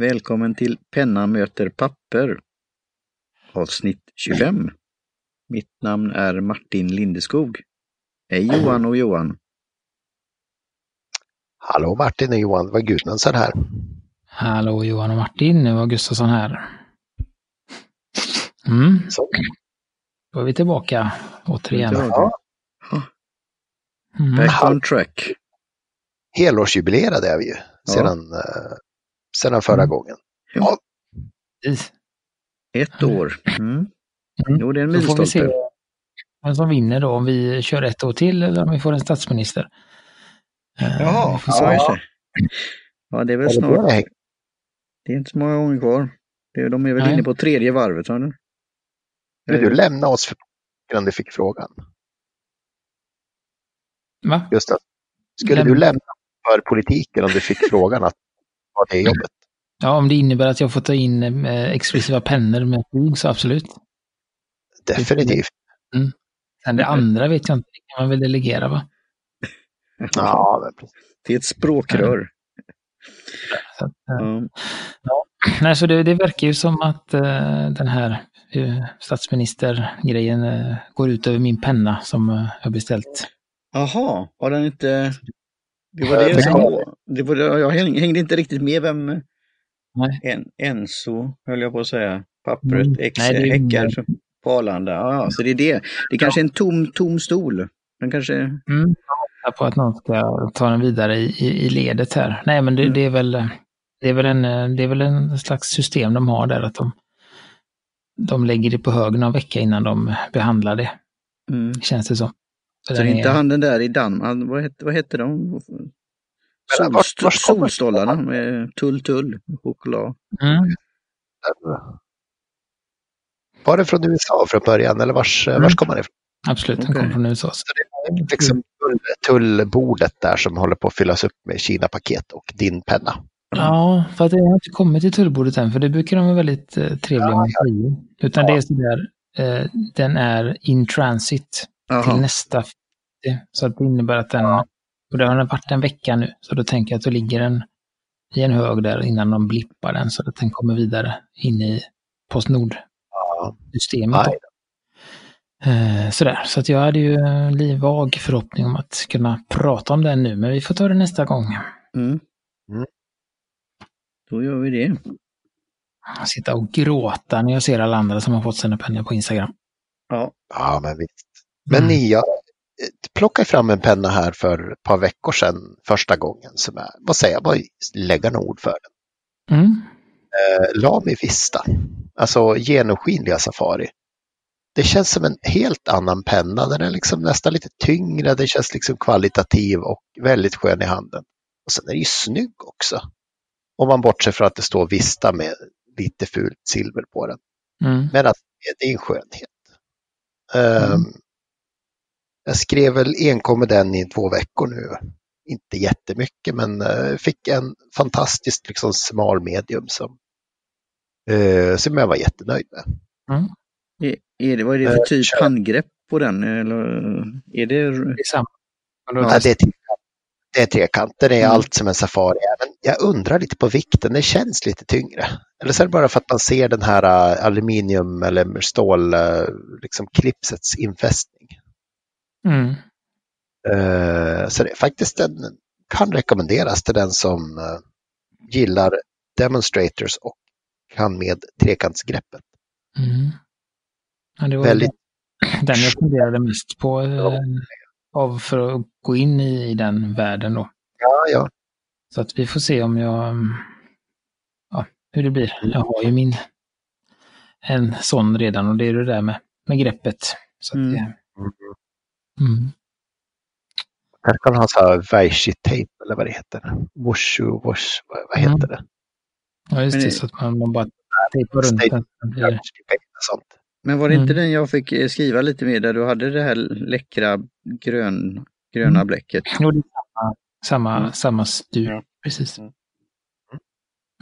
Välkommen till Penna möter papper avsnitt 25. Mitt namn är Martin Lindeskog. Hej Johan och Johan. Hallå Martin och Johan, det var Gudmundsson här. Hallå Johan och Martin, det var Gustafsson här. Mm. Så. Då är vi tillbaka återigen. Ja. Mm. Back on track. Helårsjubilerade är vi ju sedan, eh, sedan förra Mm. gången. Precis. Ett år. Mm. Mm. Jo, det är en Då får vi se milstolpe. vem som vinner då, om vi kör ett år till eller om vi får en statsminister. Eh, Jaha, ja, just det. Ja, det är väl snart. det? Det är inte så många gånger kvar. Det- De är väl Nej. inne på tredje varvet, sa du? Skulle du lämna oss innan du fick frågan? Va? Gustav, skulle Läm- du lämna för politiken om du fick frågan att ha det jobbet? Ja, om det innebär att jag får ta in eh, exklusiva pennor med flyg så absolut. Definitivt. Sen det andra vet jag inte, det kan man väl delegera va? Ja, men precis. Det är ett språkrör. Så att, eh, Ja. Nej, så det, det verkar ju som att eh, den här uh, statsministergrejen eh, går ut över min penna som uh, jag beställt. Jaha, har den inte... Det var det som. Det var, jag häng- hängde inte riktigt med vem... Nej. En, Enso, höll jag på att säga. Pappret, Mm. ex Nej, det är häckar på Arlanda. Ja, ja, så det är det. Det kanske är en tom, tom stol. Den kanske... Mm. Jag på att någon ska ta den vidare i, i, i ledet här. Nej, men det, Mm. det, är väl, det, är väl en, det är väl en slags system de har där, att de, de lägger det på hög någon vecka innan de behandlar det, Mm. känns det som. Så det är inte han den där i Danmark, vad hette, vad hette de? Solst- solstollarna med tull tull, choklad. Mm. Var det från USA från början eller vars, Mm. vars kommer det ifrån? Absolut, den Okej. kommer från USA. Så det är liksom tull- tullbordet där som håller på att fyllas upp med Kina-paket och din penna. Ja, för att det har inte kommit till tullbordet än, för det brukar de vara väldigt eh, trevliga med att säga. Utan det är sådär, eh, den är in transit till Jaha. nästa. Så att det innebär att den, och det har varit en vecka nu, så då tänker jag att då ligger den i en hög där innan de blippar den, så att den kommer vidare in i Postnord-systemet. Ja. Eh, Sådär, så att jag hade ju en vag förhoppning om att kunna prata om den nu, men vi får ta det nästa gång. Mm. Mm. Då gör vi det. Sitta och gråta när jag ser alla andra som har fått sina pennor på Instagram. Ja. Ja, men visst. Men Mm. ni, jag eh, plockade fram en penna här för ett par veckor sedan första gången som jag, vad säger jag, bara lägga några ord för den. Mm. Eh, Lamy Vista, alltså genomskinliga Safari. Det känns som en helt annan penna. Den är liksom nästan lite tyngre, den känns liksom kvalitativ och väldigt skön i handen. Och sen är det ju snygg också. Om man bortser från att det står Vista med lite fult silver på den. Mm. Men att det är en skönhet. Ehm, Mm. Jag skrev väl enkom med den i två veckor nu. Inte jättemycket men eh, fick en fantastiskt liksom smal medium som, eh, som jag var jättenöjd med. Mm. Är, är det, vad är det för Eh, typ kör. handgrepp på den? Eller är det... Det är samma. Ja, det, är trekant. det är trekant, den är Mm. allt som en Safari är. Men jag undrar lite på vikten, den känns lite tyngre. Eller så är det bara för att man ser den här eh, aluminium eller stål, liksom klipsets infästning. Mm. Eh, Så det är faktiskt den kan rekommenderas till den som eh, gillar demonstrators och kan med trekantsgreppet. Mm. Ja, det var Väldigt, den jag funderade mest på eh, av för att gå in i, i den världen då. ja, ja. Så att vi får se om jag, mm, ja, hur det blir. Jag har ju min, en sån redan och det är det där med, med greppet. Så att Mm. det, mm. Här kan man ha så här Weishi-tejp eller vad det heter. Wushu, wush, vad, vad heter Mm. det? Ja, just Men det, det- så att man, man bara tejpar runt den. sånt. Men var det inte Mm. den jag fick eh, skriva lite mer där du hade det här läckra grön, gröna Mm. bläcket? Jo, det är samma, samma, Mm. samma stuk. Ja. Precis. Mm.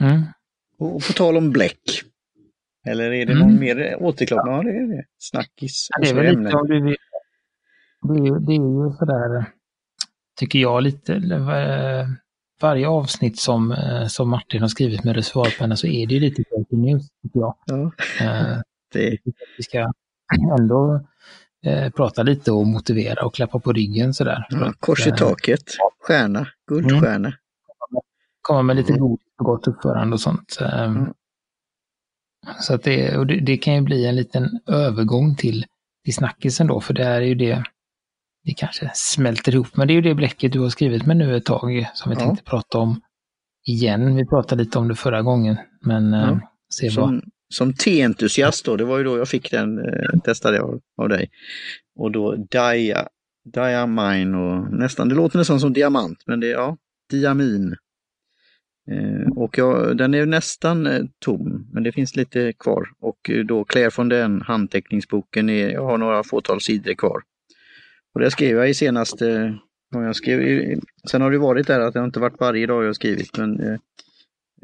Mm. Och, och på tal om bläck. Eller är det Mm. någon mer återkoppling? Ja, det är det. Snackis. Ja, det är väl lite om du vill. Det är, ju- det är ju sådär, tycker jag, lite eh, varje avsnitt som, eh, som Martin har skrivit med reservoarpenna så är det ju lite breaking news, tycker jag. Ja, Eh, det, vi ska ändå eh, prata lite och motivera och klappa på ryggen sådär. Ja, kors i eh, taket, stjärna, guldstjärna. komma med lite godis och gott uppförande och sånt. Eh, Mm. Så att det, och det, det kan ju bli en liten övergång till, till snackisen då, för det är ju det, det kanske smälter ihop, men det är ju det bläcket du har skrivit med nu ett tag som vi Ja. tänkte prata om igen. Vi pratade lite om det förra gången, men eh, Ja. se vad... Som, som teentusiast då, det var ju då jag fick den, eh, testade av, av dig. Och då dia, diamine och nästan, det låter nästan som diamant, men det är ja, diamin. Eh, och jag, den är nästan eh, tom, men det finns lite kvar. Och eh, då Claire von den handteckningsboken, är, jag har några fåtal sidor kvar. Och det skrev jag i senaste jag skrev. Sen har det varit där att det inte varit varje dag jag har skrivit, men eh,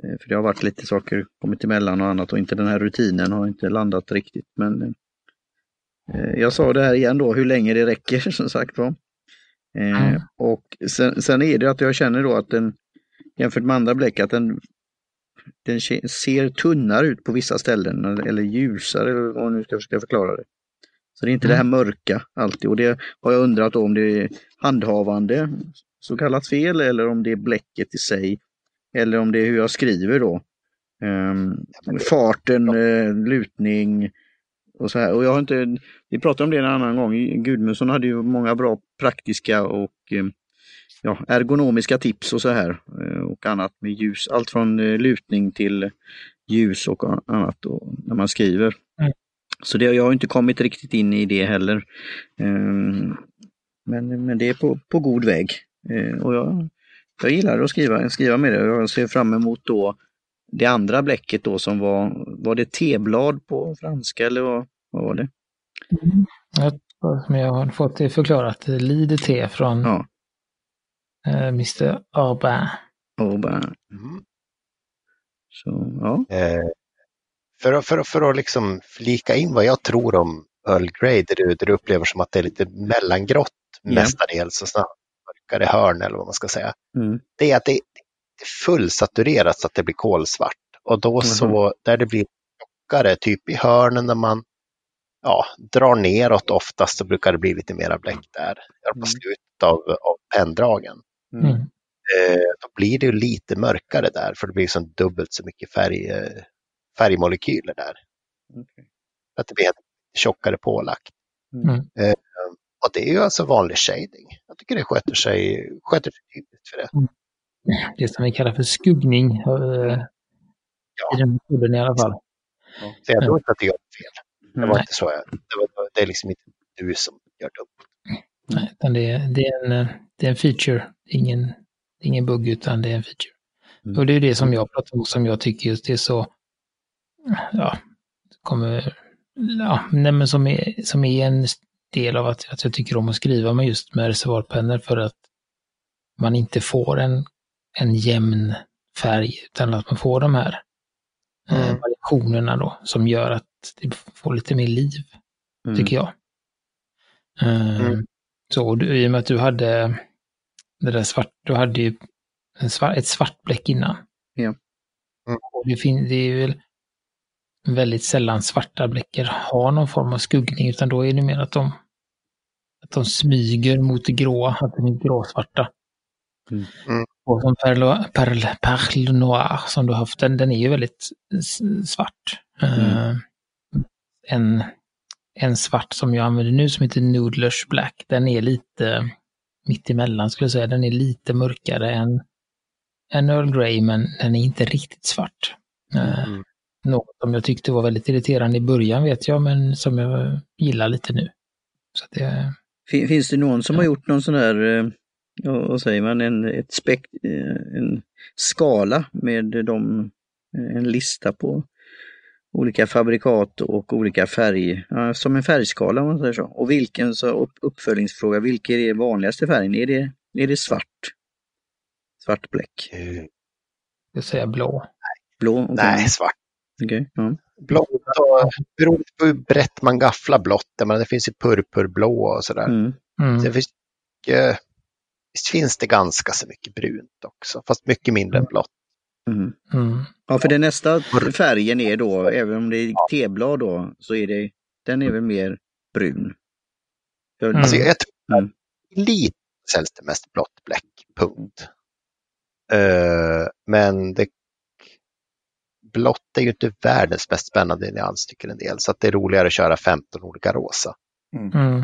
Eh, För det har varit lite saker kommit emellan och annat och inte den här rutinen har inte landat riktigt. Men eh, jag sa det här igen då, hur länge det räcker som sagt var. Mm. Och sen, sen är det att jag känner då att den, jämfört med andra bläck, att den, den ser tunnare ut på vissa ställen eller, ljusare, eller vad man nu ska försöka förklara det. Så det är inte det här mörka alltid och det har jag undrat om det är handhavande, så kallat fel, eller om det är bläcket i sig eller om det är hur jag skriver då. Ehm, farten, eh, lutning och så här. Och jag har inte, vi pratade om det en annan gång. Gudmundsson hade ju många bra praktiska och eh, ja, ergonomiska tips och så här. eh, Och annat med ljus. Allt från lutning till ljus och annat då, när man skriver. Mm. Så det, jag har inte kommit riktigt in i det heller. Ehm, Men, men det är på, på god väg. Eh, Och jag, jag gillar att skriva, skriva med det och jag ser fram emot då det andra bläcket då som var, var det teblad på franska eller vad, vad var det? Jag, som jag har fått det förklarat, Lide te från Ja, eh, Mr. Urbain. och bara, Mm. så ja. För, att- för, att- för att liksom flika in vad jag tror om Earl Grey, där du, där du upplever som att det är lite mellangrått Ja. mestadels och mörkare hörn eller vad man ska säga. Mm. Det är att det, är fullsaturerat så att det blir kolsvart. Och då så, där det blir tjockare, typ i hörnen när man ja, drar neråt oftast så brukar det bli lite mera bläck där. På Mm. slutet av, av penndragen. Mm. Mm. Eh, då blir det ju lite mörkare där för det blir som dubbelt så mycket färg, eh, färgmolekyler där. Okej. Att det blir helt tjockare pålagt. Mm. Eh, och det är ju alltså vanlig shading. Jag tycker det sköter sig, sköter sig tydligt för det. Det som vi kallar för skuggning. eh, Ja. I den metoden i alla fall. Så jag tror inte att det gör fel. Det var Mm. inte så jag, det, var, det är liksom inte du som gör dumt. Nej, utan det, är- det, är en, eh, det är en feature. Ingen, det är ingen bugg utan det är en feature. Mm. Och det är det som jag pratar om som jag tycker just är så, ja, kommer, ja, nej men som är, som är en del av att, att jag tycker om att skriva med just med reservoarpennor för att man inte får en, en jämn färg utan att man får de här eh, Mm. variationerna då som gör att det får lite mer liv Mm. tycker jag. Eh, Mm. Så du, i och med att du hade det där svart, du hade ju svart, ett svart bläck innan. Ja. Mm. Och det, fin, det är väl väldigt sällan svarta bläckar har någon form av skuggning, utan då är det mer att de, att de smyger mot det gråa, att de är gråsvarta. Mm. Mm. Och som Perle, Perle, Perle Noir som du har haft, den, den är ju väldigt svart. Eh, en, en svart som jag använder nu som heter Noodlers Black, den är lite mittemellan skulle jag säga. Den är lite mörkare än, än Earl Grey, men den är inte riktigt svart. Eh, Mm. Något som jag tyckte var väldigt irriterande i början vet jag, men som jag gillar lite nu. Så att det, Fin- Finns det någon som Ja. har gjort någon sån här, eh, ja, vad säger man, en, ett spek, eh, en skala med de, eh, en lista på olika fabrikat och olika färg, som en färgskala om man säger så. Och vilken, så upp, uppföljningsfråga, vilken är vanligaste färgen? Är det, är det svart? Svart bläck? Jag säga blå. Blå? Okej. Nej, svart. Okej, ja. Blått och beroende på hur brett man gafflar blått. Menar, det finns ju purpurblå och sådär. Mm. Mm. Det finns mycket, visst finns det ganska så mycket brunt också, fast mycket mindre än blått. Mm. Mm. Ja, för den nästa färgen är då, även om det är teblad då, så är det, den är väl mer brun. Mm. Alltså, jag tror Mm. lite säljs det mest blått bläck, punkt. Eh, men det, blått är ju inte världens mest spännande nyans tycker en del, så att det är roligare att köra 15 olika rosa. Mm.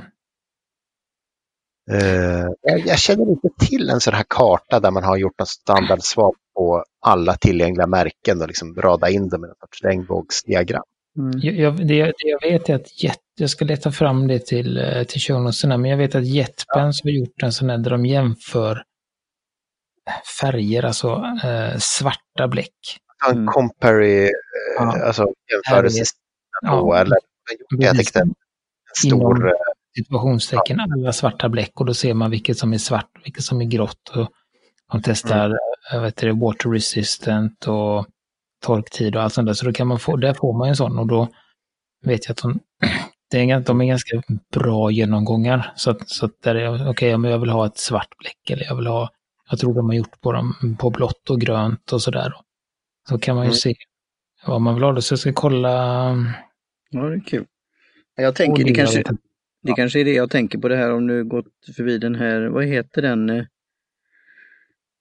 Eh, jag, jag känner inte till en sån här karta där man har gjort något standardsvar på alla tillgängliga märken och liksom rada in dem i en sorts regnbågsdiagram. Mm. Jag, jag, det, jag- det jag vet är att Jet, jag ska leta fram det till, eh, till shownoterna, men jag vet att Jetpens har gjort en sån här där de jämför färger, alltså eh, svarta bläck. En Mm. compary, eh, Ja. alltså jämförelse Ja. eller jag tänkte en stor, Inom- eh, situationstecken alla svarta bläck och då ser man vilket som är svart och vilket som är grått. Och de testar mm. vet du, water resistant och torktid och allt sånt där. Så då kan man få, där får man en sån och då vet jag att de, det är, de är ganska bra genomgångar. Så att, så att där är okej, men jag vill ha ett svart bläck eller jag vill ha, jag tror de har gjort på dem på blått och grönt och sådär. Så kan man ju Mm. se vad man vill ha. Så jag ska kolla. Ja, det är kul. Jag tänker, det kanske, det kanske är det jag tänker på det här om du gått förbi den här, vad heter den? eh,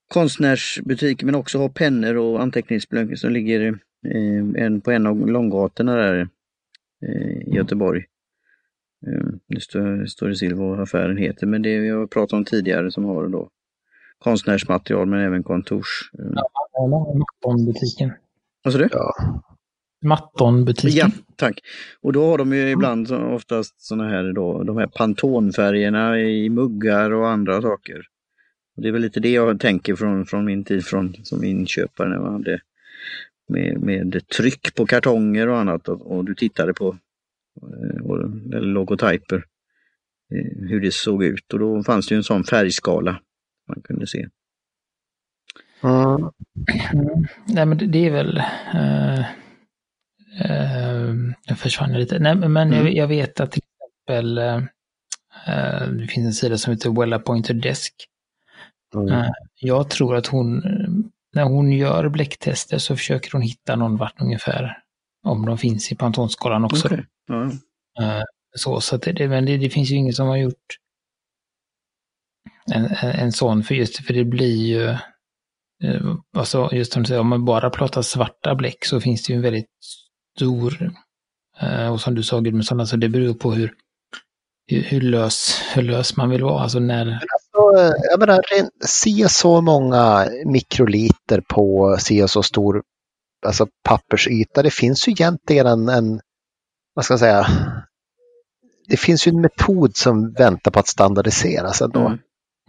Konstnärsbutiken men också har pennor och anteckningsblock som ligger eh, en, på en av långgatorna där eh, i Göteborg. Eh, det står, står det till vad affären heter men det vi har pratat om tidigare som har då konstnärsmaterial men även kontors... Eh. Mattonbutiken. Vad sa du? ja, Mattonbutiken. Ja, tack. Och då har de ju ibland oftast sådana här då, de här pantonfärgerna i muggar och andra saker. Och det är väl lite det jag tänker från, från min tid från, som inköpare när man hade med, med tryck på kartonger och annat och, och du tittade på eh, och, eller logotyper eh, hur det såg ut och då fanns det ju en sån färgskala man kunde se. Mm, Mm. Nej, men det, det är väl... Uh, jag försvann lite. Nej, men Mm. jag, jag vet att till exempel eh, eh, det finns en sida som heter Well Appointed Desk. mm. Eh, jag tror att hon, eh, när hon gör bläcktester så försöker hon hitta någon vart ungefär. Om de finns i Pantonskalan också. Okej. Ja, Eh, så så att det, men det, det finns ju ingen som har gjort en, en, en sån, för just för det blir ju, eh, alltså just som du säger, om man bara pratar svarta bläck så finns det ju en väldigt stor, eh, och som du sa Gudmundsson, alltså det beror på hur, hur, hur, lös, hur lös man vill vara, alltså när, Alltså, eh, jag menar, se så många mikroliter på se så stor alltså pappersyta. Det finns ju egentligen en, en, vad ska jag säga, det finns ju en metod som väntar på att standardiseras ändå. Mm.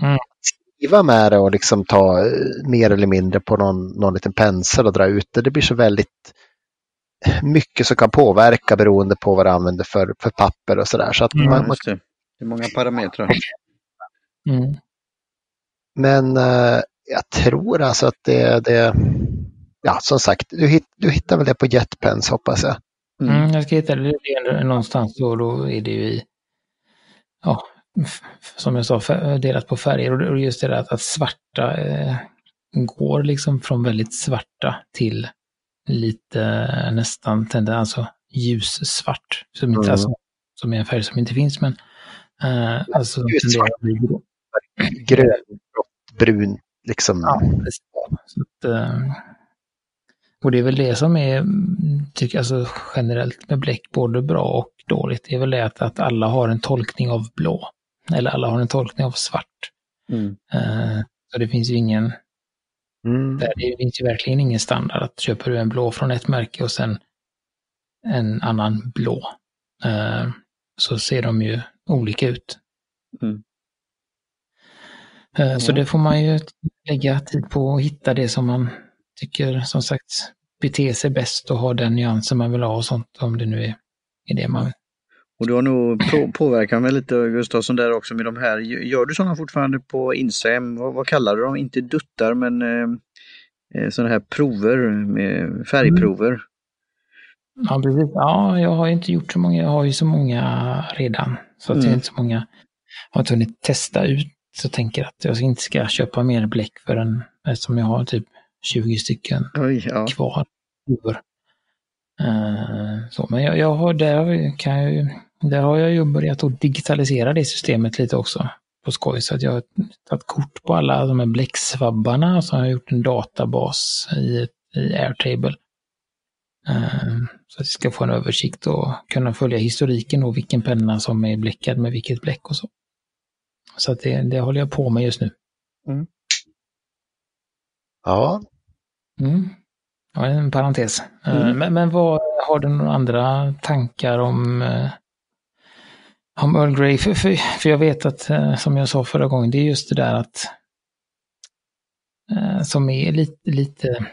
Mm. Skriva med det och liksom ta eh, mer eller mindre på någon, någon liten pensel och dra ut det. Det blir så väldigt mycket som kan påverka beroende på vad du använder för, för papper och sådär. Så att Mm, man, man det. det är många parametrar. mm, Men eh, jag tror alltså att det, det ja som sagt, du, hitt, du hittar väl det på JetPens hoppas jag. Mm. mm, jag ska hitta det, är någonstans då, då är det ju i, ja, som jag sa, delat på färger och just det där att, att svarta eh, går liksom från väldigt svarta till lite eh, nästan tenden, alltså ljussvart. Som, inte, Mm. alltså, som är en färg som inte finns men eh, alltså Ljussvart. tenderar att bli grå. Grön, grått, brun, liksom. Ja, att, eh, och det är väl det som är, tycker alltså generellt med bläck, både bra och dåligt, det är väl det att, att alla har en tolkning av blå. Eller alla har en tolkning av svart. Mm. Eh, så det finns ju ingen, Mm. det finns ju verkligen ingen standard att köper du en blå från ett märke och sen en annan blå. eh, så ser de ju olika ut. Mm. Eh, Så det får man ju lägga tid på att hitta det som man tycker som sagt beter sig bäst och ha den nyansen man vill ha och sånt om det nu är, är det man. Och du har nog på, påverkat mig lite Gustafsson där också med de här. Gör du sådana fortfarande på Instagram? Vad, vad kallar du dem? Inte duttar men eh, sådana här prover med färgprover. Ja, precis. Ja, jag har inte gjort så många, jag har ju så många redan. Så att Mm. inte så många, jag har inte hunnit testa ut så tänker att jag inte ska köpa mer bläck förrän, eftersom jag har typ 20 stycken Oj, ja. kvar. Uh, så, men jag, jag har, där, kan jag, ju- där har jag ju börjat att digitalisera det systemet lite också på skoj. Så att jag har tagit kort på alla de här bläcksvabbarna och så har jag gjort en databas i, i Airtable. Eh, Så att jag ska få en översikt och kunna följa historiken och vilken penna som är bläckad med vilket bläck och så. Så att det, det håller jag på med just nu. Ja, Mm. Ja, en parentes. Eh, Mm. Men, men vad, har du några andra tankar om, eh, om Earl Grey? För, för, för jag vet att, eh, som jag sa förra gången, det är just det där att eh, som är lite, lite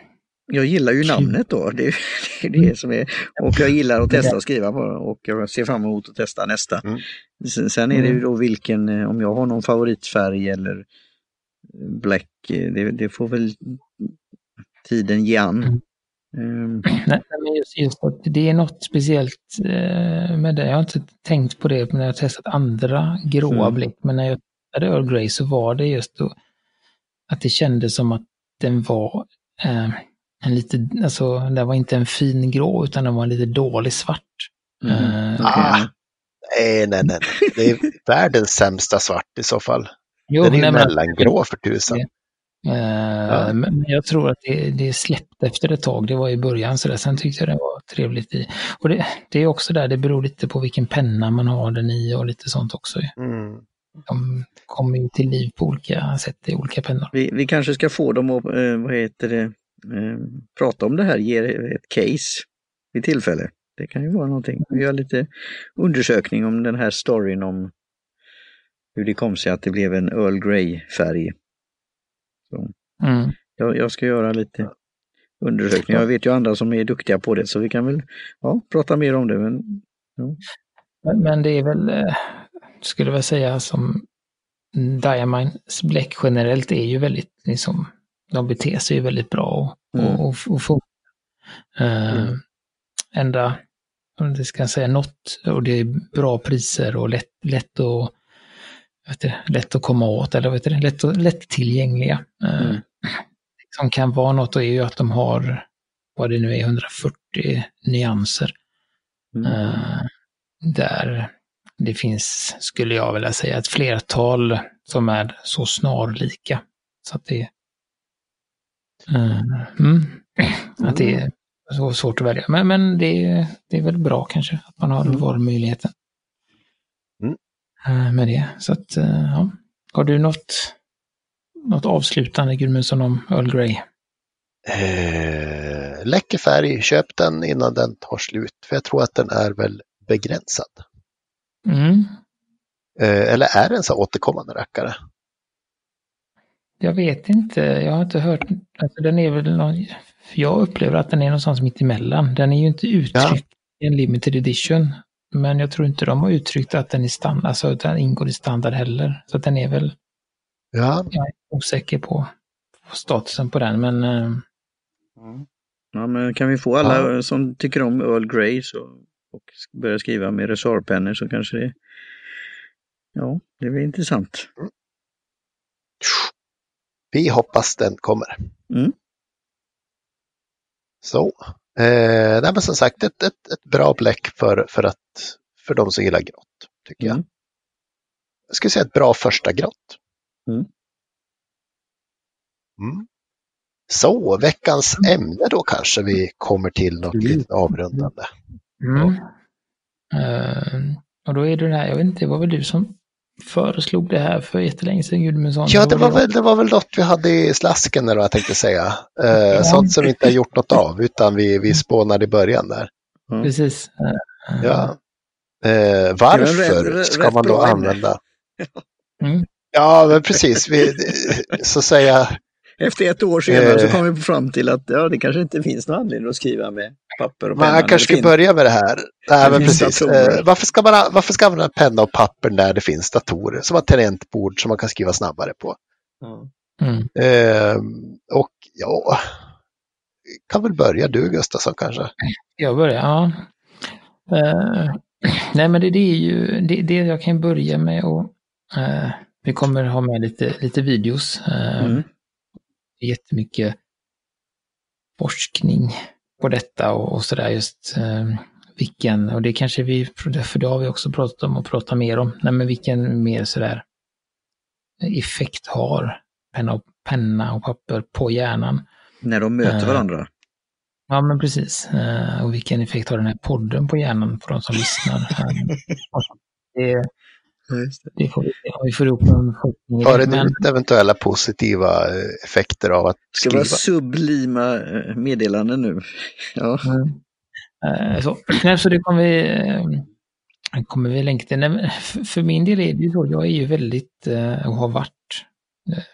Jag gillar ju namnet då. Det är det, är det som är. Och jag gillar att testa och skriva på det och jag ser fram emot att testa nästa. Mm. Sen- är det ju då vilken, eh, om jag har någon favoritfärg eller black, det, det får väl tiden ge an. Mm. Ehm, Nej, men just, just att det är något speciellt eh, med det. Jag har inte tänkt på det när jag har testat andra gråa Mm. bläck, men när jag testade Earl Grey så var det just då att det kändes som att den var eh, en lite, alltså den var inte en fin grå utan den var en lite dålig svart. mm, Eh, Ah. nej, nej, nej. Det är världens sämsta svart i så fall. jo, Den är nej, men- mellangrå för tusan. Eh, Ja. Men jag tror att det, det släppte efter ett tag. Det var i början så där. Sen tyckte jag det var trevligt i. Och det, det är också där, det beror lite på vilken penna man har den i och lite sånt också. Mm. De kommer ju till liv på olika sätt i olika pennor. Vi, vi kanske ska få dem att, eh, vad heter det, eh, prata om det här, ge ett case vid tillfälle. Det kan ju vara någonting. Vi gör lite undersökning om den här storyn om hur det kom sig att det blev en Earl Grey-färg. Så, Mm. jag, jag ska göra lite undersökningar. Jag vet ju andra som är duktiga på det så vi kan väl ja, prata mer om det. Men, Men, men det är väl, eh, skulle jag säga, som Diamines bläck generellt är ju väldigt, liksom, de beter sig ju väldigt bra och, Mm. och, och, och. Eh, Mm. Enda, om det ska säga något, och det är bra priser och lätt, lätt att vet du, lätt att komma åt, eller vet du, lätt, och- lätt tillgängliga. Eh, Mm. Som kan vara något är ju att de har, vad det nu är, 140 nyanser. mm, Eh, där det finns, skulle jag vilja säga, ett flertal som är så snarlika. Så att det, eh, mm, att det är så svårt att välja. Men, men det, det är väl bra kanske att man har Mm. valmöjligheten. Eh, med det. Så att, eh, ja. Har du något, något avslutande Gudmundsson om Earl Grey? Eh, läcker färg, köp den innan den tar slut. För jag tror att den är väl begränsad. Mm. Eh, eller är den så återkommande rackare? Jag vet inte, jag har inte hört, alltså den är väl någon, jag upplever att den är någonstans mitt emellan. Den är ju inte uttryckt i en limited edition, men jag tror inte de har uttryckt att den är standard, alltså att den ingår i standard heller. Så att den är väl, Ja, jag är osäker på, statusen på den, men eh, Ja, men kan vi få alla som tycker om Earl Grey så, och börja skriva med resorpennor så kanske det Ja, det blir intressant. vi hoppas den kommer. Mm. Så. Eh, nej, men som sagt, ett, ett, ett bra bläck för, för, att, för de som gillar grått, tycker jag. Mm. Jag skulle säga ett bra första grått. Mm. Mm. Så, veckans ämne då kanske vi kommer till något Mm. lite avrundande. mm. Eh, och då är det det här, jag vet inte, det var väl du som föreslog det här för jättelänge sedan Gudmundsson? Ja, det var, väl, det var väl något vi hade i slasken eller vad jag tänkte säga. Eh, Ja. Sånt som vi inte har gjort något av, utan vi, vi spånade i början där. Ja. Precis. Ja. Eh, varför ska man då använda? Mm. Ja, men precis. Vi, så att säga, Efter ett år senare så Eh. kom vi fram till att ja, det kanske inte finns någon anledning att skriva med papper och penna. man kanske ska börja med det här. Nej, men precis. datorer. Eh, varför, ska man, varför ska man använda penna och papper när det finns datorer? Som har tangentbord som man kan skriva snabbare på. Mm. Eh, och ja, kan väl börja du Gustafsson kanske? Jag börjar, ja. Eh, nej men det, det är ju, det, det jag kan börja med och eh, vi kommer ha med lite, lite videos. Eh, Mm. Jättemycket forskning på detta och, och sådär just eh, vilken, och det kanske vi, för det har vi också pratat om och pratat mer om, nej men vilken mer sådär effekt har penna och, penna och papper på hjärnan. När de möter Eh. varandra. Ja, men precis. Eh, och vilken effekt har den här podden på hjärnan på de som lyssnar? Eh, det, det får vi om vi får ihop någon forskning. det, det men- eventuella positiva eh, effekter av att Ska vara skriva? sublima eh, meddelanden nu. Ja. Mm. Eh, Så, så det kommer vi, kommer vi länka till. Nej, för- min del är det ju så, jag är ju väldigt, eh, och har varit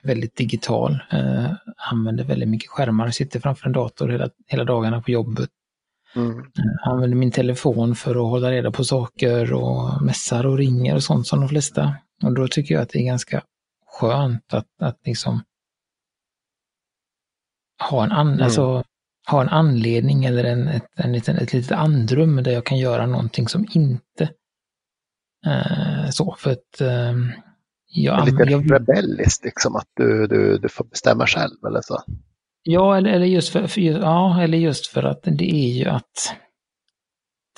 väldigt digital. eh, Använder väldigt mycket skärmar, sitter framför en dator hela, hela dagarna på jobbet. Mm. Använder min telefon för att hålla reda på saker och mässar och ringer och sånt som de flesta. Och då tycker jag att det är ganska skönt att, att liksom ha en, an, Mm. alltså, ha en anledning eller en, ett, en liten, ett litet andrum där jag kan göra någonting som inte eh, så. För att eh, jag, Lite jag, rebelliskt, liksom att du, du, du får bestämma själv eller så. Ja, eller, eller, just för, för, ja, eller just för att det är ju att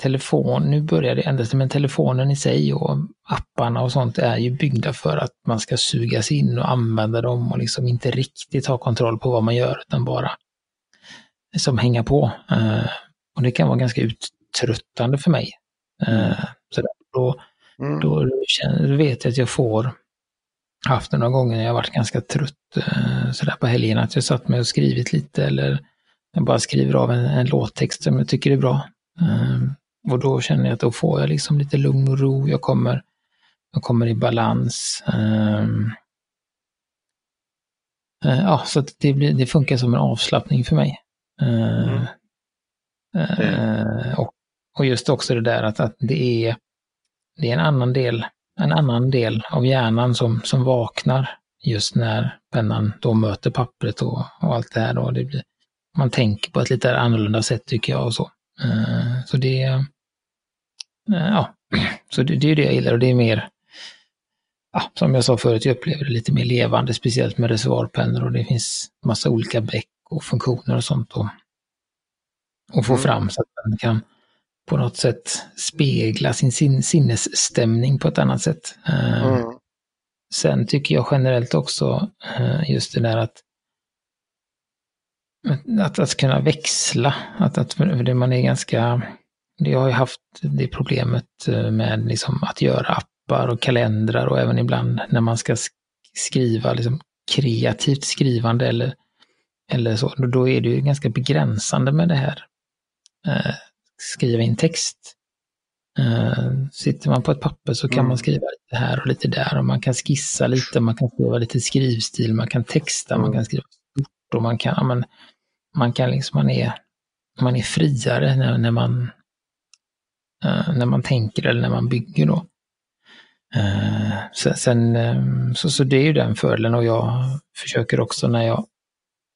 telefon, nu börjar det ändras, men telefonen i sig och apparna och sånt är ju byggda för att man ska sugas in och använda dem och liksom inte riktigt ha kontroll på vad man gör utan bara som hänga på. Eh, och det kan vara ganska uttröttande för mig. Eh, så då, Mm. då, känner, då vet jag att jag får haft det några gånger när jag varit ganska trött eh, sådär på helgen, att jag satt mig och skrivit lite eller jag bara skriver av en, en låttext som jag tycker är bra. Eh, och då känner jag att då får jag liksom lite lugn och ro, jag kommer, jag kommer i balans. Eh, eh, ja, så det, blir, det funkar som en avslappning för mig. Eh, Mm. eh, och, och just också det där att, att det är det är en annan del, en annan del av hjärnan som, som vaknar just när pennan då möter pappret och, och allt det här. Då. Det blir, man tänker på ett lite annorlunda sätt tycker jag och så. Eh, så det, eh, ja, så det, det är det jag gillar och det är mer, ja, som jag sa förut, jag upplever det lite mer levande, speciellt med reservoarpennor och det finns massa olika bläck och funktioner och sånt och, och få Mm. fram så att man kan på något sätt spegla sin sin sinnesstämning på ett annat sätt. Eh, Mm. Sen tycker jag generellt också eh, just det där att att, att kunna växla, att, att det man är ganska, det har ju haft det problemet eh, med liksom att göra appar och kalendrar och även ibland när man ska sk- skriva liksom kreativt skrivande eller, eller så, då är det ju ganska begränsande med det här. Skriva in text. Eh, sitter man på ett papper så kan Mm. man skriva lite här och lite där och man kan skissa lite, man kan skriva lite skrivstil, man kan texta, man Mm. kan skriva stort och man kan, men, man kan liksom, man är, man är friare när, när man eh, när man tänker eller när man bygger då. Eh, sen, sen eh, så, så det är ju den fördelen och jag försöker också när jag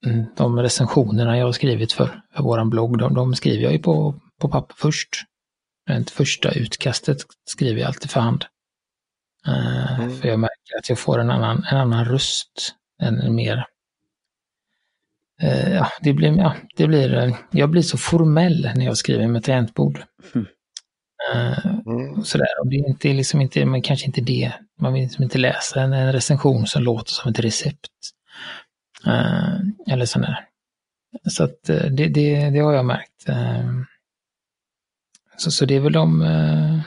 mm, de recensionerna jag har skrivit för, för våran blogg, de, de skriver jag ju på, på papper först. Det första utkastet skriver jag alltid för hand. Eh, Mm. För jag märker att jag får en annan, en annan röst, en, mer Eh, ja, det blir, ja, det blir, eh, jag blir så formell när jag skriver med tangentbord. Mm. Mm. sådär. Och det är inte, liksom inte, men kanske inte det. Man vill liksom inte läsa en, en recension som låter som ett recept. Eh, eller sådär. Så att det, det, det har jag märkt. Eh, så, så det är väl de, eh,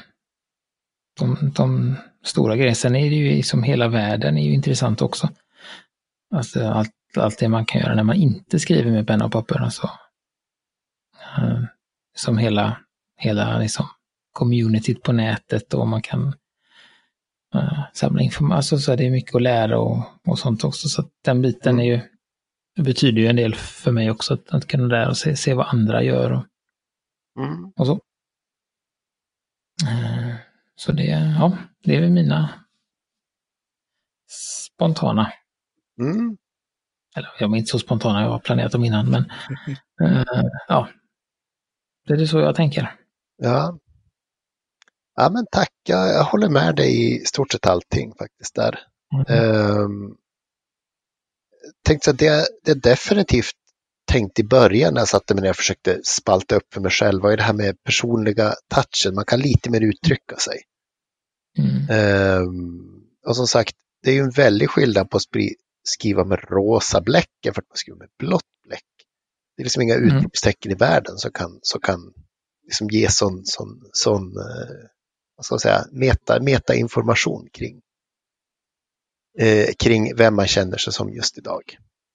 de, de stora grejerna. Sen är det ju som hela världen är ju intressant också. Alltså allt, allt det man kan göra när man inte skriver med penna och papper. Alltså, eh, som hela, hela liksom, communityt på nätet och man kan eh, samla information. Alltså, så det är mycket att lära och, och sånt också. Så den biten är ju, betyder ju en del för mig också att, att kunna lära och se, se vad andra gör och, Mm. och så. Eh, Så det, ja, det är väl mina spontana Mm. eller jag är inte så spontana, jag har planerat dem innan, men eh, ja. Det är så jag tänker. Ja. ja, men tack. Jag, jag håller med dig i stort sett allting faktiskt där. Um, tänkte att det, det är definitivt tänkt i början när jag satte mig ner och försökte spalta upp för mig själv var det här med personliga touchen. Man kan lite mer uttrycka sig. Mm. Um, och som sagt, det är ju en väldig skillnad på att skriva med rosa bläck jämfört med att skriva med blått bläck. Det är liksom inga Mm. utropstecken i världen som kan, som kan liksom ge sån, sån, sån eh, vad ska man säga, meta, metainformation kring, eh, kring vem man känner sig som just idag.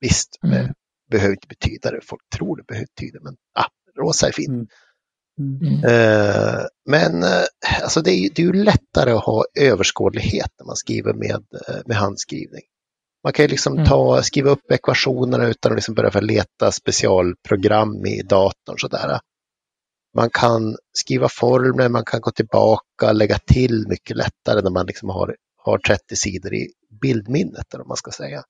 Visst, Mm. det behöver inte betyda det folk tror det betyda, men ah, rosa är fint. Mm. Eh, men eh, alltså det, är, det är ju lättare att ha överskådlighet när man skriver med, eh, med handskrivning. Man kan ju liksom Mm. ta, skriva upp ekvationerna utan att liksom börja för leta specialprogram i datorn. Sådär. Man kan skriva formler, man kan gå tillbaka, lägga till mycket lättare när man liksom har, har 30 sidor i bildminnet, eller vad man ska säga.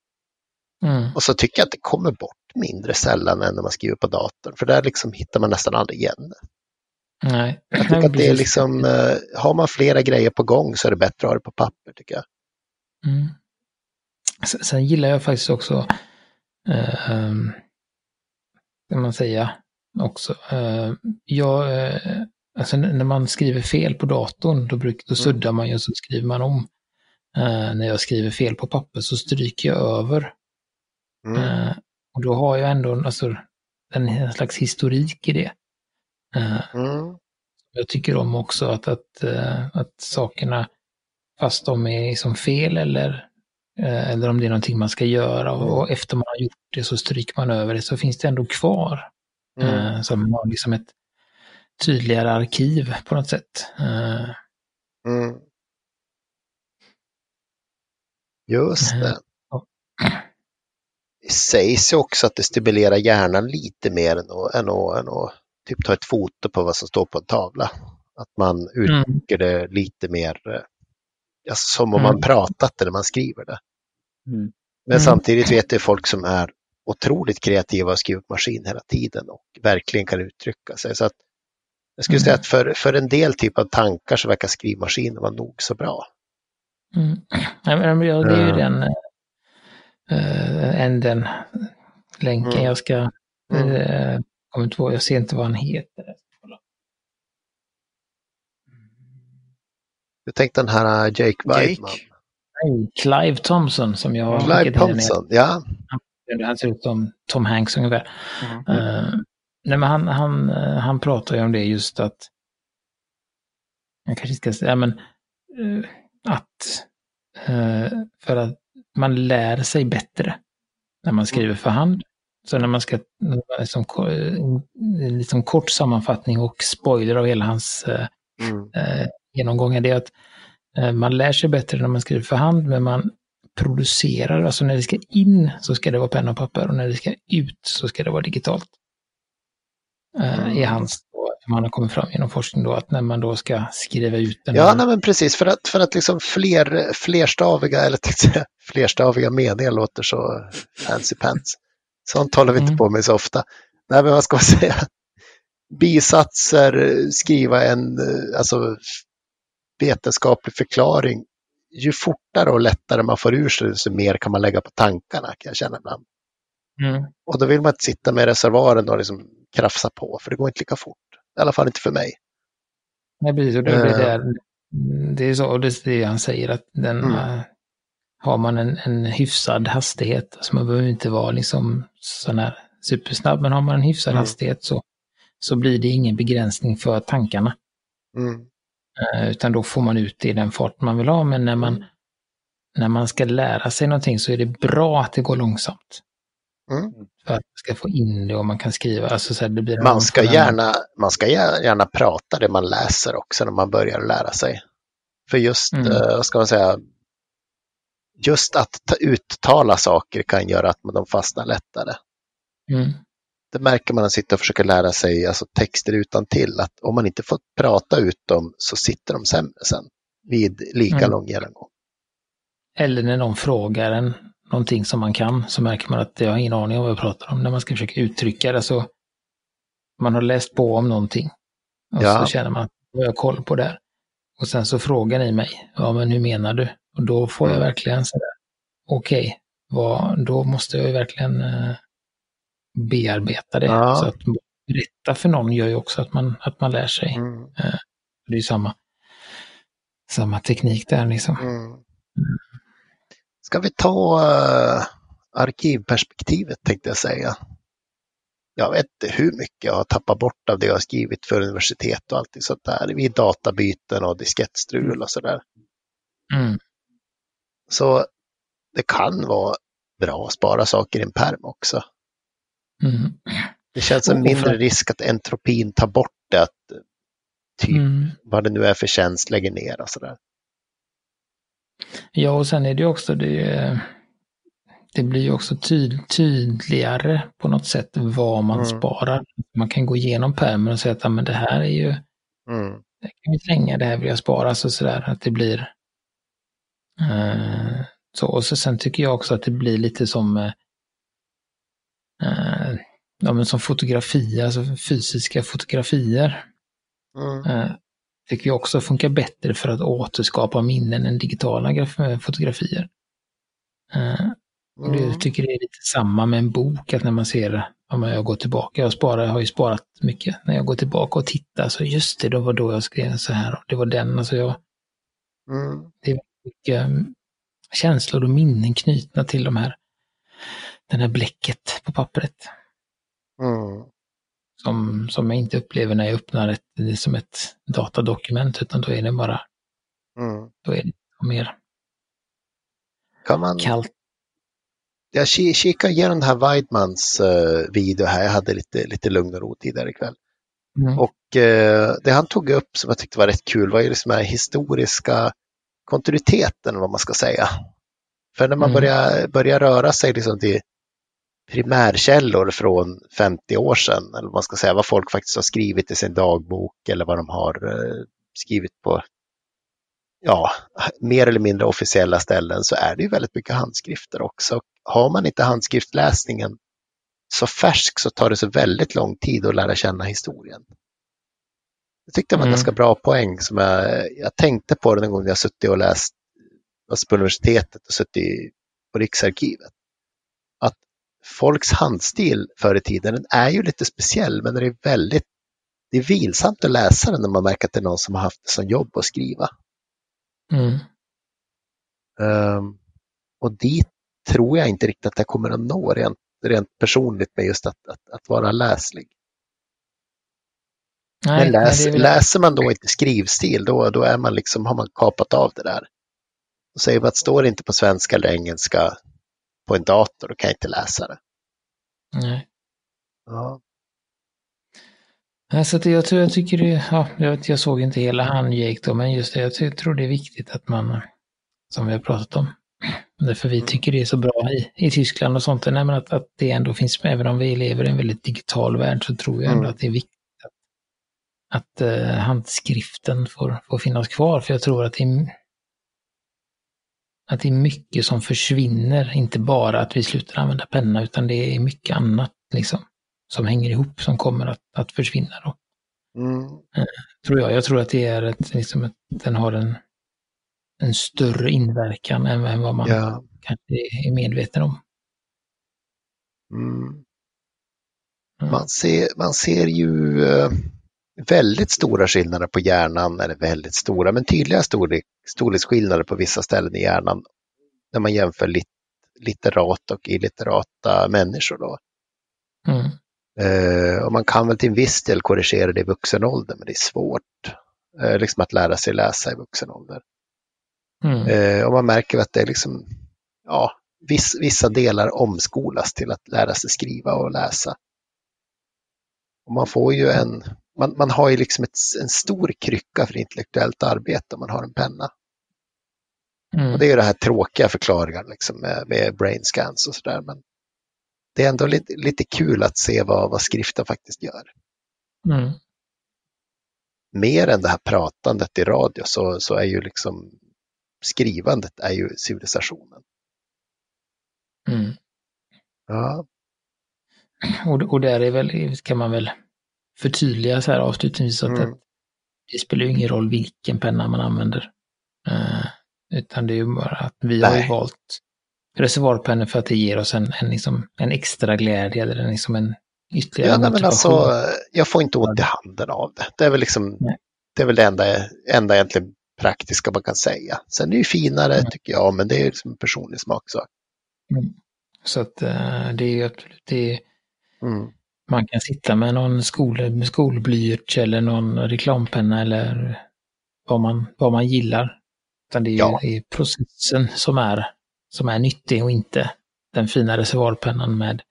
Mm. Och så tycker jag att det kommer bort mindre sällan än när man skriver på datorn, för där liksom hittar man nästan aldrig igen. Nej. Jag tycker att det är liksom, eh, har man flera grejer på gång så är det bättre att ha det på papper tycker jag. Mm. Sen, gillar jag faktiskt också, eh, kan man säga, också. Eh, jag, eh, alltså när man skriver fel på datorn, då, bruk, då suddar man ju och så skriver man om. Eh, när jag skriver fel på papper så stryker jag över. Mm. Och då har jag ändå alltså, en, slags historik i det. Eh, Mm. jag tycker om också att, att, eh, att sakerna, fast de är som fel eller, eh, eller om det är någonting man ska göra och, och efter man har gjort det så stryker man över det så finns det ändå kvar. Mm. Så man har liksom ett tydligare arkiv på något sätt. Mm. Just Mm. det. Ja. Sägs ju också att det stimulerar hjärnan lite mer än att, än att, än att typ ta ett foto på vad som står på en tavla. Att man uttrycker det lite mer eh, alltså, som om man Mm. pratat det när man skriver det. Mm. Men Mm. samtidigt vet jag folk som är otroligt kreativa och skriver på maskin hela tiden och verkligen kan uttrycka sig. Så att jag skulle Mm. säga att för, för en del typ av tankar så verkar skrivmaskinen vara nog så bra. Mm. Ja, det är ju Eh. den, äh, en, den länken Mm. jag ska, Mm. kommer inte ihåg, jag ser inte vad han heter. Du tänkte den här uh, Jake Weidman. Jake? Nej, Clive Thompson som jag har Clive Thompson, ja. Han ser ut som Tom Hanks ungefär. Mm. Eh, nej, men han, han, eh, han pratar ju om det just att, jag kanske ska säga, men eh, att eh, för att man lär sig bättre när man skriver för hand. Så när man ska, en liksom kort sammanfattning och spoiler av hela hans eh, Mm. eh, genomgång är det att eh, man lär sig bättre när man skriver för hand, men man producerar, alltså när det ska in så ska det vara penna och papper och när det ska ut så ska det vara digitalt. Eh, Mm. I hans, då, man har kommit fram genom forskning då, att när man då ska skriva ut den Ja, här- nej, men precis. För att, för att liksom fler, flerstaviga, eller flerstaviga meningar låter så fancy pants. Sånt håller vi inte Mm. på med så ofta. Nej, men vad ska man säga? Bisatser, skriva en eh, alltså, vetenskaplig förklaring. Ju fortare och lättare man får ur sig, desto mer kan man lägga på tankarna, kan jag känna ibland. Mm. Och då vill man inte sitta med reservoaren och liksom krafsa på, för det går inte lika fort. I alla fall inte för mig. Nej, precis. Och det, det, Eh. där, det är så, och det är det han säger, att den, Mm. har man en, en hyfsad hastighet, alltså man behöver inte vara liksom sån här supersnabb, men har man en hyfsad Mm. hastighet så, så blir det ingen begränsning för tankarna. Mm. Eh, utan då får man ut det i den fart man vill ha, men när man, när man ska lära sig någonting så är det bra att det går långsamt. Mm. För att man ska få in det och man kan skriva, alltså så här, det blir Man ska, gärna, man ska gärna, prata det man läser också när man börjar lära sig. För just, Mm. vad ska man säga, just att ta, uttala saker kan göra att de fastnar lättare. Mm. Det märker man när man sitter och försöker lära sig alltså, texter utan till att om man inte får prata ut dem så sitter de sämre sen vid lika Mm. lång genomgång. Eller när någon frågar en någonting som man kan så märker man att jag har ingen aning om vad jag pratar om. När man ska försöka uttrycka det så man har läst på om någonting. Och Ja. så känner man att jag har koll på det här. Och sen så frågar ni mig, ja men hur menar du? Och då får jag Mm. verkligen sådär, okej, okay, då måste jag ju verkligen eh, bearbeta det. Ja. Så att berätta för någon gör ju också att man, att man lär sig. Mm. Eh, det är ju samma, samma teknik där liksom. Mm. Ska vi ta uh, arkivperspektivet tänkte jag säga. Jag vet inte hur mycket jag har tappat bort av det jag har skrivit för universitet och allting sånt där. Vid databyten och diskettstrul och sådär. Mm. Så det kan vara bra att spara saker i en perm också. Mm. Det känns som mindre risk att entropin tar bort det, att typ mm. vad det nu är för tjänst lägger ner och sådär. Ja, och sen är det ju också det, det blir ju också tyd, tydligare på något sätt vad man mm. sparar. Man kan gå igenom pärmen och säga att men det här är ju, mm. det kan vi slänga, det här vill jag spara, så sådär att det blir uh, så. Och så sen tycker jag också att det blir lite som uh, ja, men som fotografier, alltså fysiska fotografier. Mm. Uh, tycker jag också funkar bättre för att återskapa minnen än digitala fotografier. Uh, och det mm. tycker det är lite samma med en bok, att när man ser, om jag går tillbaka, jag, sparar, jag har ju sparat mycket, när jag går tillbaka och tittar, så just det, det var då jag skrev så här, det var den, alltså jag, mm. det är mycket mm, känslor och minnen knutna till de här, den här bläcket på pappret. Mm. Som, som jag inte upplever när jag öppnar ett, det som ett datadokument, utan då är det bara, mm. då är det mer kan man, kallt jag kikade igenom den här Weidmans uh, video här. Jag hade lite, lite lugn och ro tidigare ikväll. Mm. Och uh, det han tog upp som jag tyckte var rätt kul var ju liksom den här historiska kontinuiteten, vad man ska säga. För när man mm. börjar, börjar röra sig liksom till primärkällor från 50 år sedan, eller vad man ska säga, vad folk faktiskt har skrivit i sin dagbok eller vad de har uh, skrivit på ja, mer eller mindre officiella ställen så är det ju väldigt mycket handskrifter också. Har man inte handskriftläsningen så färsk så tar det så väldigt lång tid att lära känna historien. Jag tyckte det var en mm. ganska bra poäng som jag, jag tänkte på den gång jag suttit och läst alltså på universitetet och suttit på Riksarkivet. Folks handstil förr i tiden den är ju lite speciell men det är väldigt det är vilsamt att läsa den när man märker att det är någon som har haft det som jobb att skriva. Mm. Um, och dit tror jag inte riktigt att jag kommer att nå rent, rent personligt med just att, att, att vara läslig. Nej, Men läs, nej, läser man då inte skrivstil, då, då är man liksom, har man kapat av det där. Och säger man att står det inte på svenska eller engelska på en dator, då kan jag inte läsa det. Nej. Ja. Så jag, tror, jag tycker det, ja, jag, jag såg inte hela han Jake då, men just det, jag tror det är viktigt att man, som vi har pratat om, därför vi mm. tycker det är så bra i, i Tyskland och sånt, nej, men att, att det ändå finns även om vi lever i en väldigt digital värld så tror jag ändå mm. att det är viktigt att, att uh, handskriften får, får finnas kvar, för jag tror att det är att det är mycket som försvinner, inte bara att vi slutar använda penna, utan det är mycket annat liksom som hänger ihop som kommer att, att försvinna. Då. Mm. Eh, tror jag. jag tror att det är ett, liksom ett, den har en, en större inverkan än, än vad man ja. kanske är medveten om. Mm. Man, ser, man ser ju eh, väldigt stora skillnader på hjärnan, eller väldigt stora, men tydliga storlek, storleksskillnader på vissa ställen i hjärnan när man jämför lit, litterata och illitterata människor. Då. Mm. Eh, och man kan väl till en viss del korrigera det i vuxen ålder, men det är svårt eh, liksom att lära sig läsa i vuxen ålder. Mm. Eh, och man märker att det är liksom, ja, viss, vissa delar omskolas till att lära sig skriva och läsa. Och man får ju en, man, man har ju liksom ett, en stor krycka för intellektuellt arbete om man har en penna. Mm. Och det är ju det här tråkiga förklaringar liksom med, med brain scans och sådär. Men det är ändå lite, lite kul att se vad, vad skriften faktiskt gör. Mm. Mer än det här pratandet i radio så, så är ju liksom skrivandet är ju civilisationen. Mm. Ja. Och, och där är väl, kan man väl förtydliga så här avslutningsvis att mm. det spelar ju ingen roll vilken penna man använder. Uh, utan det är ju bara att vi Nej. har ju valt reservoarpennor för att det ger oss en, en, liksom, en extra glädje eller en, liksom en ytterligare Ja, men alltså, jag får inte ont i handen av det. Det är väl, liksom, Nej. det, är väl det enda, enda egentligen praktiska man kan säga. Sen är det ju finare Mm. tycker jag, men det är ju liksom en personlig smaksak. Så att eh, det är ju absolut, det är, Mm. Man kan sitta med någon skol, skolblyerts eller någon reklampenna eller vad man, vad man gillar. Utan det är ju Ja. är processen som är, som är nyttig och inte den fina reservoarpennan med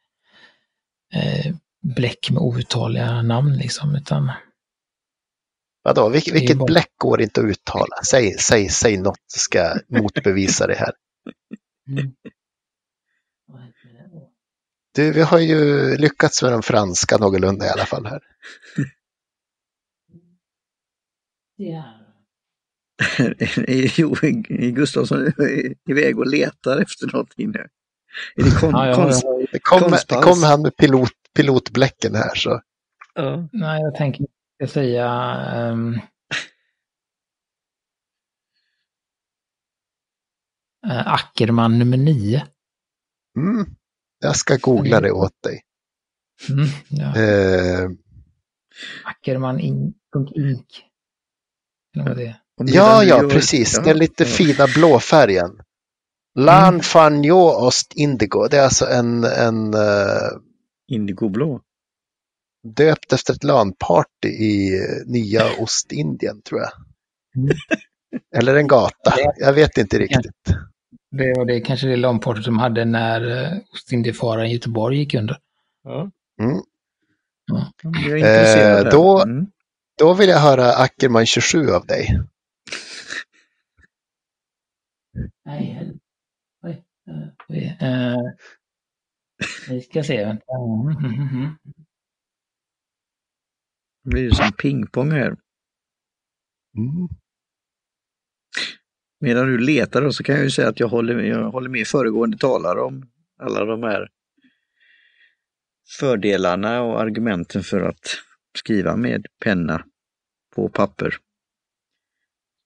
eh, bläck med outtaliga namn liksom. Utan Vadå, vilket bara- bläck går inte att uttala? Säg, säg, säg något så ska motbevisa det här. Du, vi har ju lyckats med den franska någorlunda i alla fall här. jo, är Gustafsson är iväg och letar efter någonting nu. Är det kon, Ja, jag, konst? Det det kommer han med pilot, pilotbläcken här så. Ja. nej, jag tänker jag säga ehm, eh, Ackerman nummer 9. Mm. Jag ska googla det åt dig. Mm, ja. Eh, ja, ja, precis. ja, Den lite fina blå färgen. Lan Fanjo Ost Indigo. Det är alltså en, en eh, Indigoblå. döpt efter ett LAN-party i nya Ostindien tror jag. Mm. Eller en gata. Jag vet inte riktigt. Det var det kanske det långportet de hade när Ostindiefararen i Göteborg gick under. Ja. Mm. Intresserad Eh, då- Mm. Då vill jag höra Ackerman 27 av dig. Nej, Oj. eh, oj, eh, vi ska se. vänta. Mm. Då blir det som pingpong här. Mm. Medan du letar så kan jag ju säga att jag håller, jag håller med föregående talare om alla de här fördelarna och argumenten för att skriva med penna på papper.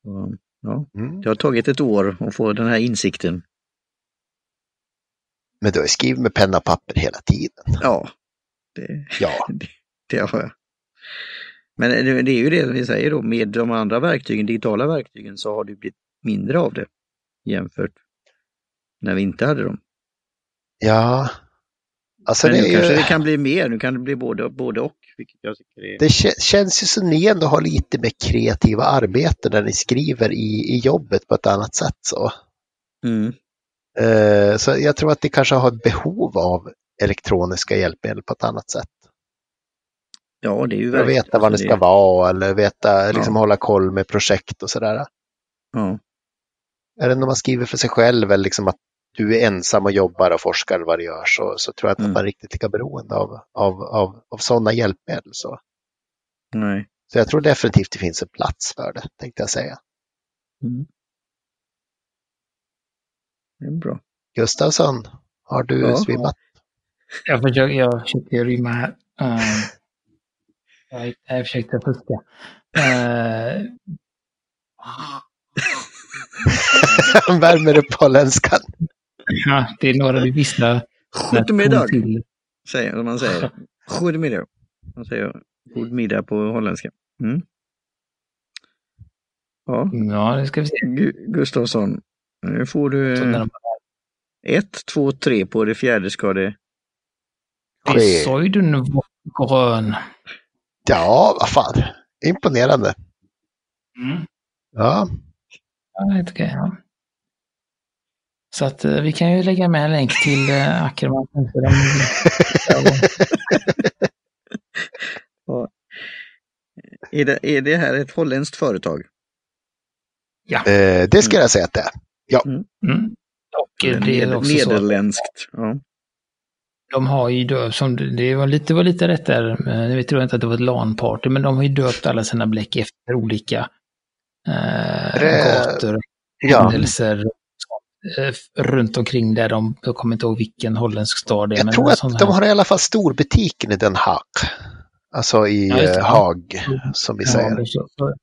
Så, ja, Mm. det har tagit ett år att få den här insikten. Men du har skrivit med penna och papper hela tiden. Ja, det, Ja, det har jag. Men det, det är ju det vi säger då, med de andra verktygen, digitala verktygen, så har det blivit mindre av det jämfört när vi inte hade dem. ja. Alltså Men det, nu är kanske ju, det kan bli mer, nu kan det bli både, både och. Vilket jag tycker är... det kä- känns ju som ni ändå har lite mer kreativa arbeten när ni skriver i, i jobbet på ett annat sätt. Så. Mm. Eh, så jag tror att ni kanske har ett behov av elektroniska hjälpmedel på ett annat sätt. Ja, det är ju verkligen- veta vad det alltså ska vara eller veta, liksom Ja. hålla koll med projekt och sådär. Ja, Är det när man skriver för sig själv eller liksom att du är ensam och jobbar och forskar vad det gör så, så tror jag inte Mm. att man är riktigt lika beroende av, av, av, av sådana hjälpmedel. Så. nej. så jag tror definitivt det finns en plats för det, tänkte jag säga. Mm. Det är bra. Gustavsson, har du Ja. svimmat? Jag försöker, jag försöker rymma här. Um, jag, jag försökte fuska. Uh, Han värmer upp holländskan. ja, det är några vi visslar. God middag, säger man säger. God middag. Man säger god middag på holländska. Mm. Ja, Ja, det ska vi se. Gu- Gustafsson, nu får du ett, två, tre på det fjärde ska det... det är Seudengrön. Ja, vad fan. Imponerande. Mm. Ja, Ja, det är okej. Ja. Så att eh, vi kan ju lägga med en länk till uh, Ackerman. Är det, är det här ett holländskt företag? eh, det ska jag säga att det är. Mm. Och eh, det är också Nederländskt. Ja. de har ju döpt, som det- var lite, var lite rätt där, eh, jag tror inte att det var ett LAN-party, men de har ju döpt alla sina bläck efter olika eh, Det- gator, Ja, händelser eh, runt omkring där de, jag kommer inte ihåg vilken holländsk stad det är. jag men tror att de har i alla fall storbutiken i Den Haag. Alltså i Ja, eh, Haag, som vi säger. Ja, så, så,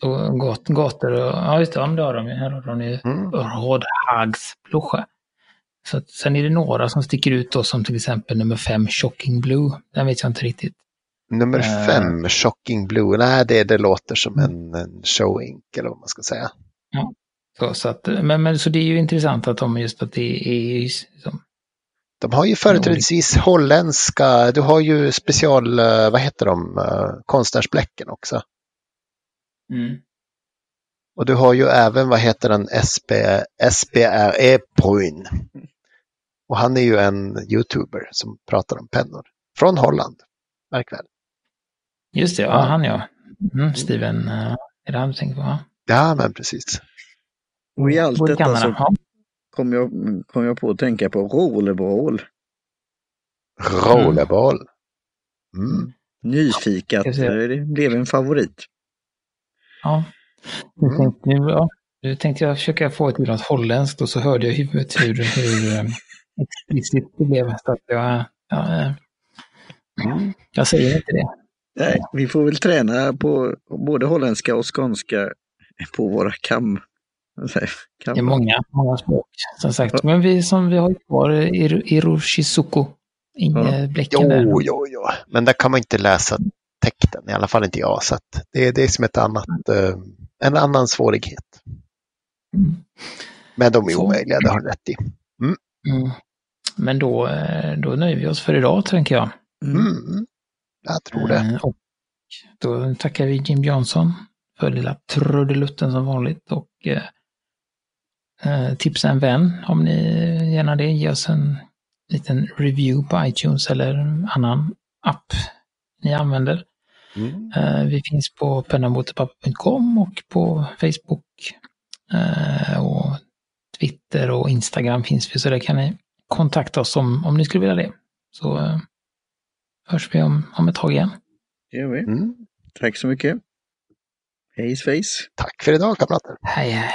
så gat, gator och, ja just det, ja, det har de ju. Här har de ju Mm. Rådhagsbloche. Så att, sen är det några som sticker ut då som till exempel nummer fem Shocking Blue. Den vet jag inte riktigt. Nummer Eh. fem, Shocking Blue, nej det, det låter som en, en showink eller vad man ska säga. Så, så, att, men, men, så det är ju intressant att de just att det är liksom, De har ju företrädesvis holländska, du har ju special, eh, vad heter de, eh, konstnärsbläcken också. Och du har ju även, vad heter den, SB, SBRE Bruin. Och han är ju en youtuber som pratar om pennor. Från Holland, märk väl. Just det, ja, Ja. han ja. Mm, Steven, eh, är det han du tänker på? Ja, men precis. Och i allt detta så kom jag, kom jag på att tänka på rollerball. Rollerball. Mm. Nyfikat, vi se. eh, det blev en favorit. Ja. Nu, Mm. tänkte, nu, ja. nu tänkte jag försöka få ett till något holländskt och så hörde jag i huvudet hur, hur eh, explicit det blev. Så att jag, ja, eh, jag säger inte det. Nej, vi får väl träna på både holländska och skånska på våra kam... jag? Det är kam många, många språk. Som sagt, men vi som vi har ju kvar Iro- Iroshizuku. Inge bläcken där. Jo, jo, jo. Men där kan man inte läsa texten, i alla fall inte jag. Så att det, det är som ett annat, eh, en annan svårighet. Mm. Men de är Så. omöjliga, det har du rätt i. Mm. Men då, eh, då nöjer vi oss för idag, tänker jag. Mm. Jag tror det. Eh, Och då tackar vi Jim Johnson för lilla trudelutten som vanligt och eh, eh, tipsa en vän om ni gärna det. Ge oss en liten review på iTunes eller annan app ni använder. Mm. Eh, vi finns på pennamotepapper.com och på Facebook eh, och Twitter och Instagram finns vi så där kan ni kontakta oss om, om ni skulle vilja det. Så hörs vi om, om ett tag igen. Det gör vi. Mm. Tack så mycket. Hej face. Tack för idag kamrater. Hej hej!